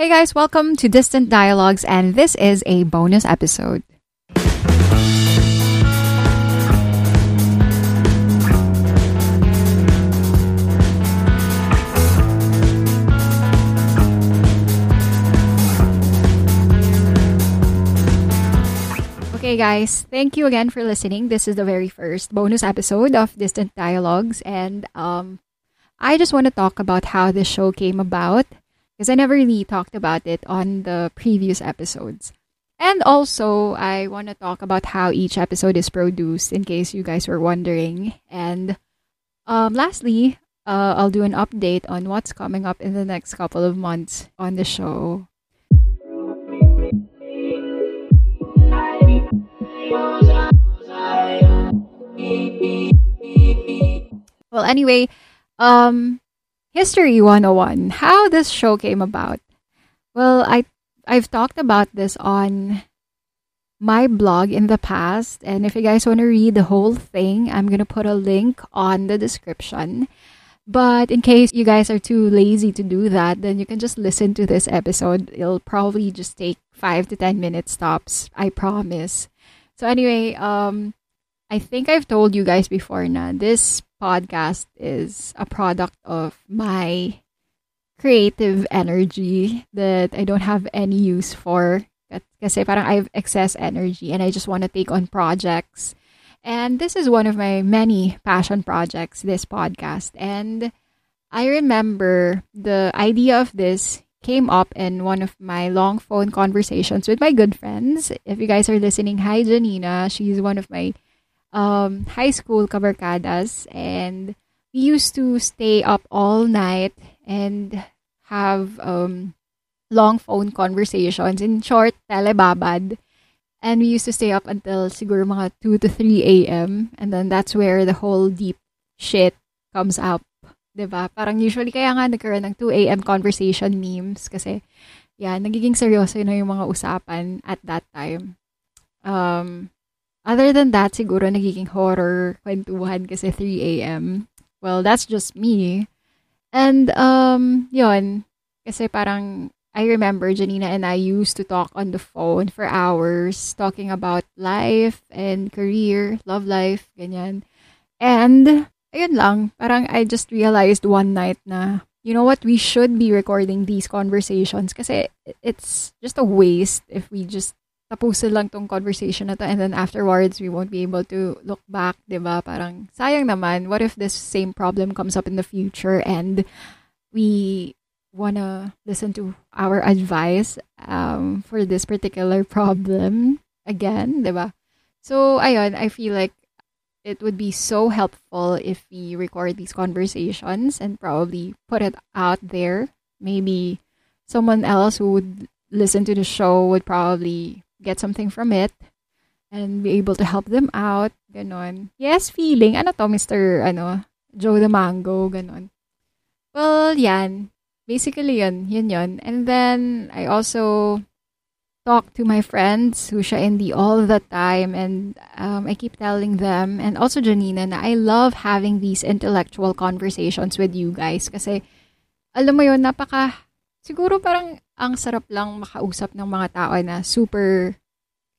Hey guys, welcome to Distant Dialogues, and this is a bonus episode. Okay, guys, thank you again for listening. This is the very first bonus episode of Distant Dialogues, and um, I just want to talk about how this show came about because I never really talked about it on the previous episodes. And also, I want to talk about how each episode is produced in case you guys were wondering. And um, lastly, uh, I'll do an update on what's coming up in the next couple of months on the show. Well, anyway, um, History 101. How this show came about. Well, I I've talked about this on my blog in the past and if you guys want to read the whole thing, I'm going to put a link on the description. But in case you guys are too lazy to do that, then you can just listen to this episode. It'll probably just take 5 to 10 minutes tops, I promise. So anyway, um I think I've told you guys before na this podcast is a product of my creative energy that I don't have any use for. Kasi parang I have excess energy and I just want to take on projects. And this is one of my many passion projects, this podcast. And I remember the idea of this came up in one of my long phone conversations with my good friends. If you guys are listening, hi Janina. She's one of my um, high school kabarkadas and we used to stay up all night and have um, long phone conversations. In short, telebabad. And we used to stay up until siguro mga 2 to 3 a.m. And then that's where the whole deep shit comes up. Diba? Parang usually kaya nga nagkaroon ng 2 a.m. conversation memes kasi yeah, nagiging seryoso na yung mga usapan at that time. Um, other than that, siguro nagiging horror kwentuhan kasi 3 a.m. Well, that's just me. And, um, yon Kasi parang, I remember Janina and I used to talk on the phone for hours, talking about life and career, love life, ganyan. And, ayun lang, parang I just realized one night na, you know what, we should be recording these conversations kasi it's just a waste if we just tapusin lang tong conversation na to and then afterwards we won't be able to look back, 'di ba? Parang sayang naman. What if this same problem comes up in the future and we wanna listen to our advice um, for this particular problem again, 'di ba? So, ayun, I feel like it would be so helpful if we record these conversations and probably put it out there. Maybe someone else who would listen to the show would probably get something from it and be able to help them out. Ganon. Yes, feeling. Ano to, Mr. Ano, Joe the Mango. Ganon. Well, yan. Basically, yun. Yun yun. And then, I also talk to my friends who siya indie all the time and um, I keep telling them and also Janina na I love having these intellectual conversations with you guys kasi alam mo yun, napaka siguro parang ang sarap lang makausap ng mga tao na super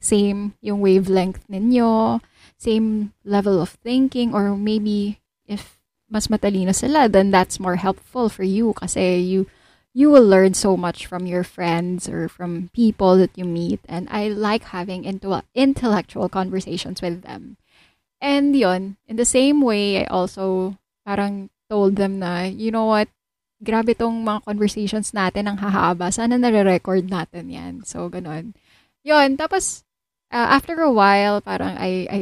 same yung wavelength ninyo, same level of thinking, or maybe if mas matalino sila, then that's more helpful for you kasi you you will learn so much from your friends or from people that you meet. And I like having into intellectual conversations with them. And yon, in the same way, I also parang told them na, you know what, grabe tong mga conversations natin ang hahaba. Sana nare-record natin yan. So, ganun. Yun, tapos, uh, after a while, parang I, I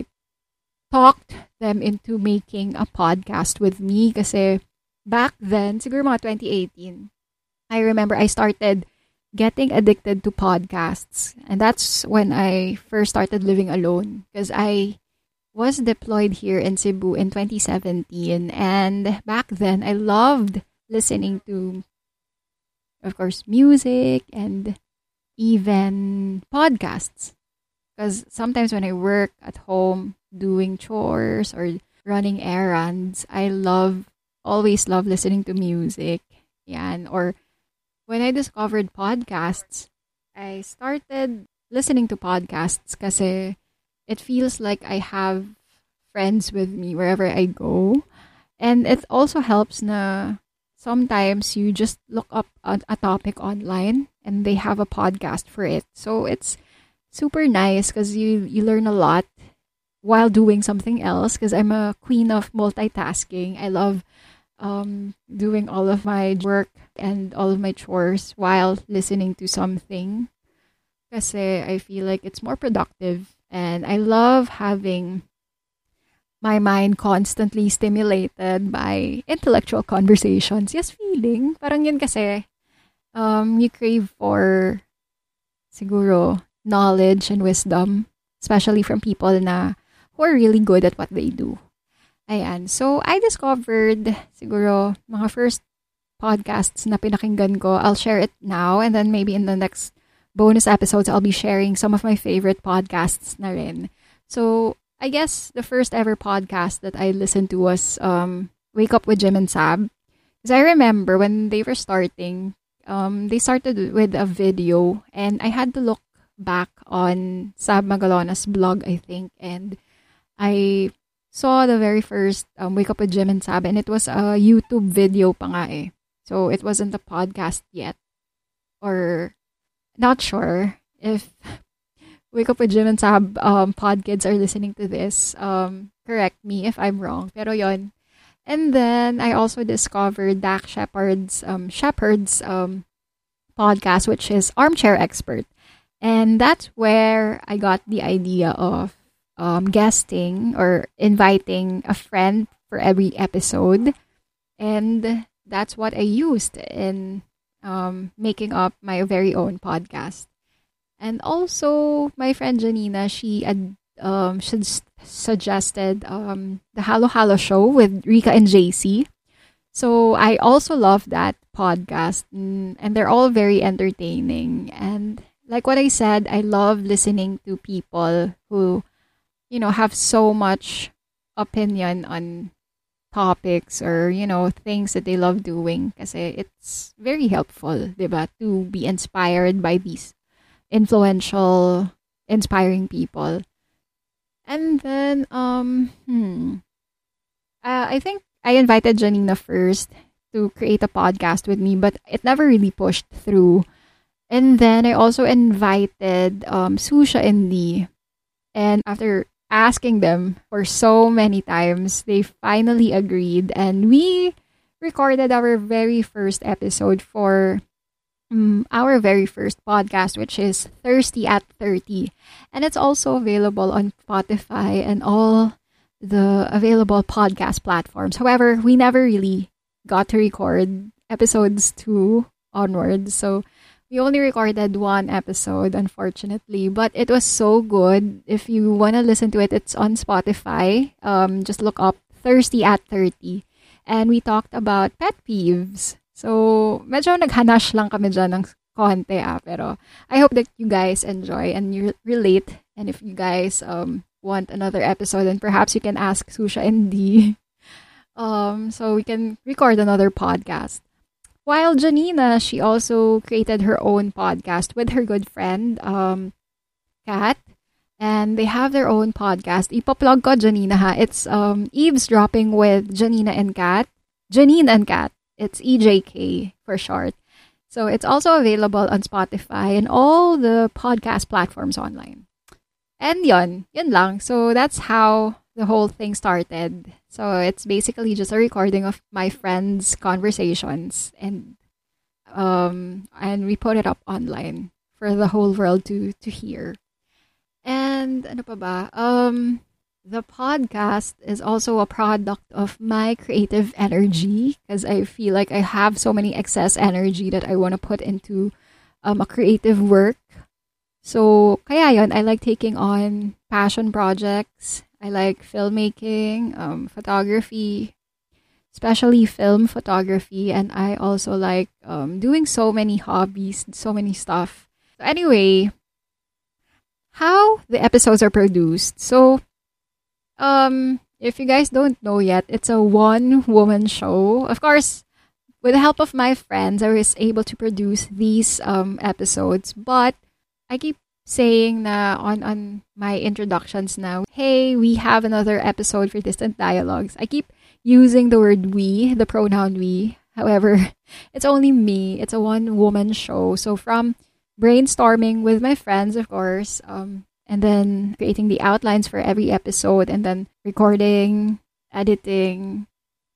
talked them into making a podcast with me kasi back then, siguro mga 2018, I remember I started getting addicted to podcasts. And that's when I first started living alone because I was deployed here in Cebu in 2017. And back then, I loved listening to, of course, music and even podcasts. Because sometimes when I work at home doing chores or running errands, I love, always love listening to music. Yan. Or when I discovered podcasts, I started listening to podcasts kasi eh, it feels like I have friends with me wherever I go. And it also helps na sometimes you just look up a, a topic online and they have a podcast for it. So it's super nice because you, you learn a lot while doing something else because I'm a queen of multitasking. I love um, doing all of my work and all of my chores while listening to something. Because I feel like it's more productive and I love having my mind constantly stimulated by intellectual conversations. Yes, feeling. Parang yun kasi um, you crave for siguro knowledge and wisdom, especially from people na who are really good at what they do. Ayan. So, I discovered siguro mga first podcasts na pinakinggan ko. I'll share it now and then maybe in the next bonus episodes, I'll be sharing some of my favorite podcasts na rin. So, I guess the first ever podcast that I listened to was um, Wake Up with Jim and Sab. Because I remember when they were starting, um, they started with a video and I had to look back on Sab Magalona's blog, I think, and I saw the very first um, Wake Up with Jim and Sab, and it was a YouTube video pa nga eh. So it wasn't a podcast yet. Or not sure if Wake Up with Jim and Sab um, pod kids are listening to this. Um, correct me if I'm wrong. Pero yon. And then I also discovered Dax Shepard's um, Shepard's um, podcast, which is Armchair Expert. And that's where I got the idea of um, guesting or inviting a friend for every episode. And that's what I used in um, making up my very own podcast. And also, my friend Janina, she had um, she suggested um, the Halo Halo show with Rika and JC. So I also love that podcast, and, and they're all very entertaining. And like what I said, I love listening to people who, you know, have so much opinion on topics or, you know, things that they love doing. because it's very helpful, diba, to be inspired by these influential, inspiring people. And then, um, hmm, uh, I think I invited Janina first to create a podcast with me, but it never really pushed through and then I also invited um, Xuxa and Lee. And after asking them for so many times, they finally agreed. And we recorded our very first episode for um, our very first podcast, which is Thirsty at 30. And it's also available on Spotify and all the available podcast platforms. However, we never really got to record episodes two onwards. So we only recorded one episode, unfortunately, but it was so good. If you want to listen to it, it's on Spotify. Um, just look up Thirsty at 30. And we talked about pet peeves. So, medyo naghanash lang kami dyan ng konti ah. Pero I hope that you guys enjoy and you relate. And if you guys um, want another episode, then perhaps you can ask Xuxa and Dee. Um, so we can record another podcast. While Janina, she also created her own podcast with her good friend, um, Kat. And they have their own podcast. Ipa-plug ko, Janina, ha? It's um, Eavesdropping with Janina and Kat. Janine and Kat. It's EJK for short. So it's also available on Spotify and all the podcast platforms online. And yon, yun lang. So that's how the whole thing started. So it's basically just a recording of my friends' conversations and um and we put it up online for the whole world to to hear. And ano pa ba? Um the podcast is also a product of my creative energy because I feel like I have so many excess energy that I want to put into um, a creative work. So, kaya yon, I like taking on passion projects I like filmmaking, um, photography, especially film photography, and I also like um, doing so many hobbies, so many stuff. So anyway, how the episodes are produced. So, um, if you guys don't know yet, it's a one woman show. Of course, with the help of my friends, I was able to produce these um, episodes. But I keep saying na on, on my introductions now, hey, we have another episode for Distant Dialogues. I keep using the word we, the pronoun we. However, it's only me. It's a one woman show. So from brainstorming with my friends, of course, um, and then creating the outlines for every episode, and then recording, editing,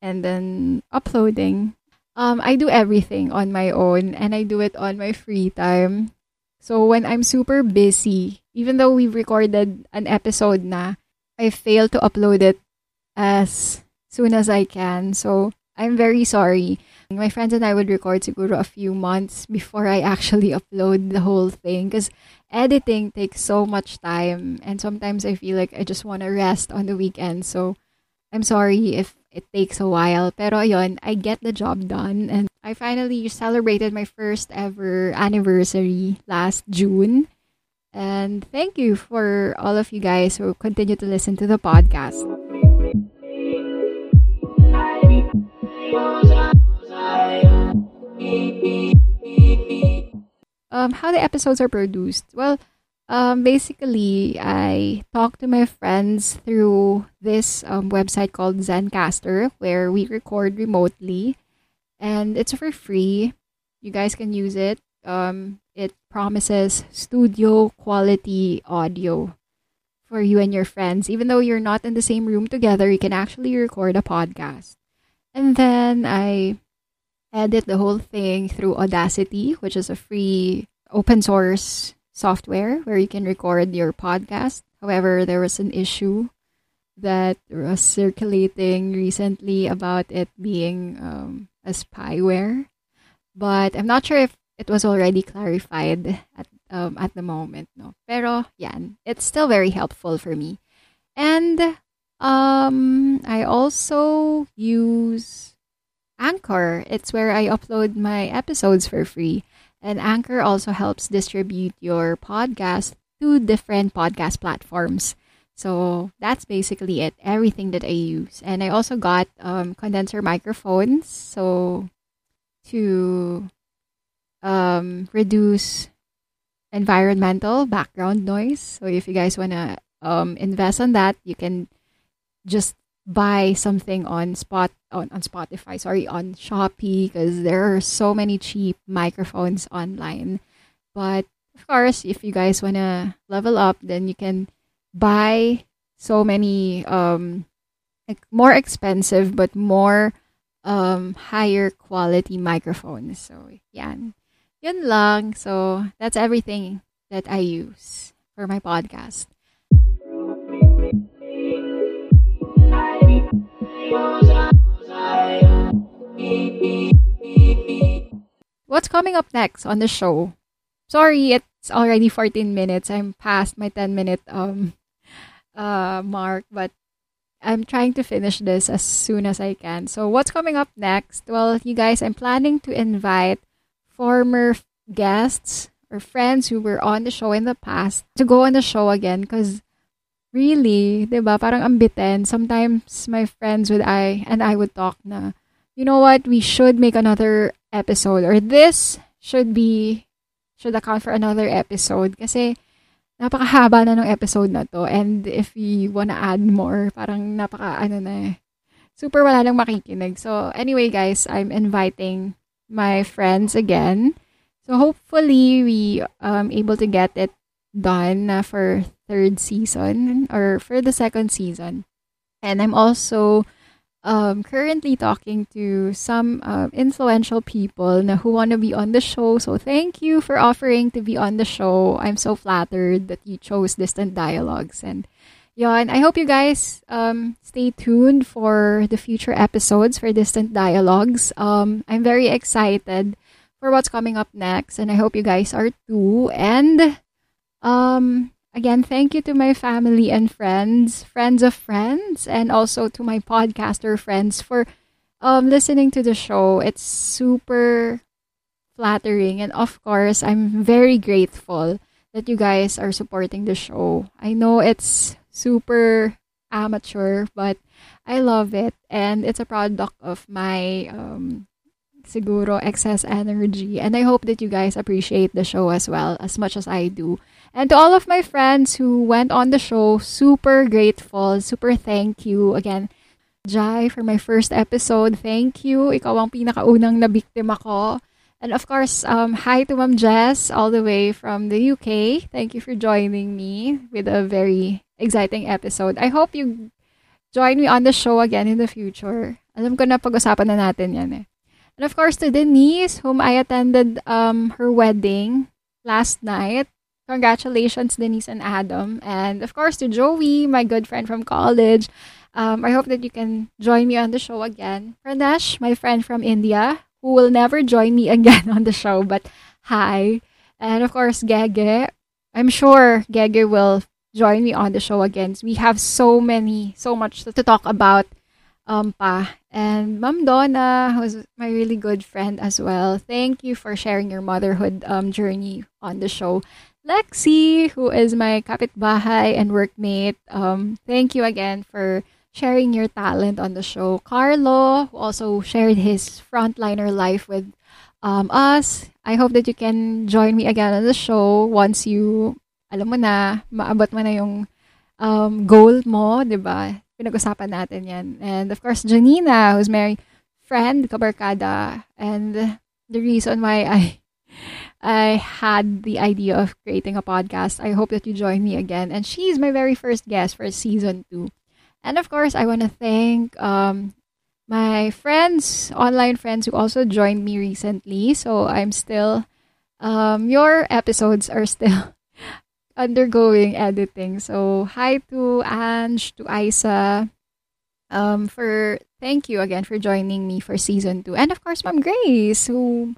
and then uploading. Um, I do everything on my own, and I do it on my free time. So when I'm super busy, even though we've recorded an episode na, I fail to upload it as soon as I can. So I'm very sorry. My friends and I would record siguro a few months before I actually upload the whole thing because editing takes so much time and sometimes I feel like I just want to rest on the weekend. So I'm sorry if it takes a while. Pero ayun, I get the job done and I finally celebrated my first ever anniversary last June. And thank you for all of you guys who continue to listen to the podcast. Um, how the episodes are produced? Well, um, basically, I talk to my friends through this um, website called Zencastr, where we record remotely, and it's for free. You guys can use it. Um, it promises studio quality audio for you and your friends. Even though you're not in the same room together, you can actually record a podcast. And then I edit the whole thing through Audacity, which is a free open source software where you can record your podcast. However, there was an issue that was circulating recently about it being um, a spyware, but I'm not sure if it was already clarified at um, at the moment. No, pero yan, it's still very helpful for me, and um, I also use Anchor. It's where I upload my episodes for free. And Anchor also helps distribute your podcast to different podcast platforms. So that's basically it, everything that I use. And I also got um, condenser microphones. So to um, reduce environmental background noise. So if you guys want to um, invest on that, you can just buy something on spot on, on Spotify, sorry, on Shopee because there are so many cheap microphones online. But of course, if you guys wanna level up, then you can buy so many um like more expensive but more um higher quality microphones. So yeah. Yun lang. So that's everything that I use for my podcast. What's coming up next on the show? Sorry, it's already 14 minutes. I'm past my 10 minute um uh mark, but I'm trying to finish this as soon as I can. So, what's coming up next? Well, you guys, I'm planning to invite former guests or friends who were on the show in the past to go on the show again because really, 'di ba? Parang ambitin. Sometimes my friends would I and I would talk na, you know what, we should make another episode or this should be should account for another episode kasi napakahaba na ng episode na to and if you wanna add more, parang napaka ano na eh. Super wala nang makikinig. So anyway guys, I'm inviting my friends again. So hopefully we um able to get it done uh, for third season or for the second season. And I'm also um, currently talking to some uh, influential people na who want to be on the show. So thank you for offering to be on the show. I'm so flattered that you chose Distant Dialogues. And yeah, and I hope you guys um, stay tuned for the future episodes for Distant Dialogues. Um, I'm very excited for what's coming up next, and I hope you guys are too. And um, Again, thank you to my family and friends, friends of friends, and also to my podcaster friends for um, listening to the show. It's super flattering. And of course, I'm very grateful that you guys are supporting the show. I know it's super amateur, but I love it. And it's a product of my um, siguro excess energy. And I hope that you guys appreciate the show as well, as much as I do. And to all of my friends who went on the show, super grateful, super thank you. Again, Jai, for my first episode, thank you. Ikaw ang pinakaunang nabiktima ko. And of course, um, hi to Ma'am Jess all the way from the UK. Thank you for joining me with a very exciting episode. I hope you join me on the show again in the future. Alam ko na pag-usapan na natin yan eh. And of course, to Denise, whom I attended um, her wedding last night. Congratulations, Denise and Adam. And of course, to Joey, my good friend from college. Um, I hope that you can join me on the show again. Pranesh, my friend from India, who will never join me again on the show, but hi. And of course, Gege. I'm sure Gege will join me on the show again. We have so many, so much to talk about. Um, pa. And Mom Donna, who's my really good friend as well. Thank you for sharing your motherhood um, journey on the show. Lexi, who is my kapitbahay and workmate. Um, thank you again for sharing your talent on the show. Carlo, who also shared his frontliner life with um, us. I hope that you can join me again on the show once you, alam mo na, maabot mo na yung um, goal mo, di ba? Pinag-usapan natin yan. And of course, Janina, who's my friend, kabarkada, and the reason why I I had the idea of creating a podcast. I hope that you join me again. And she's my very first guest for season two. And of course, I want to thank um, my friends, online friends who also joined me recently. So I'm still, um, your episodes are still undergoing editing. So hi to Ange, to Isa, um, for thank you again for joining me for season two. And of course, Mom Grace, who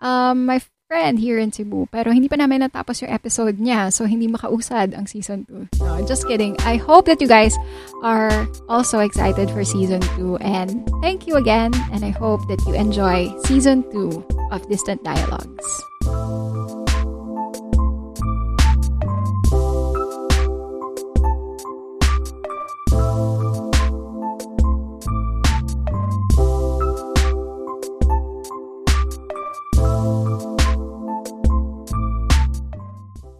um, my friend here in Cebu. Pero hindi pa namin natapos yung episode niya. So, hindi makausad ang season 2. No, just kidding. I hope that you guys are also excited for season 2. And thank you again. And I hope that you enjoy season 2 of Distant Dialogues.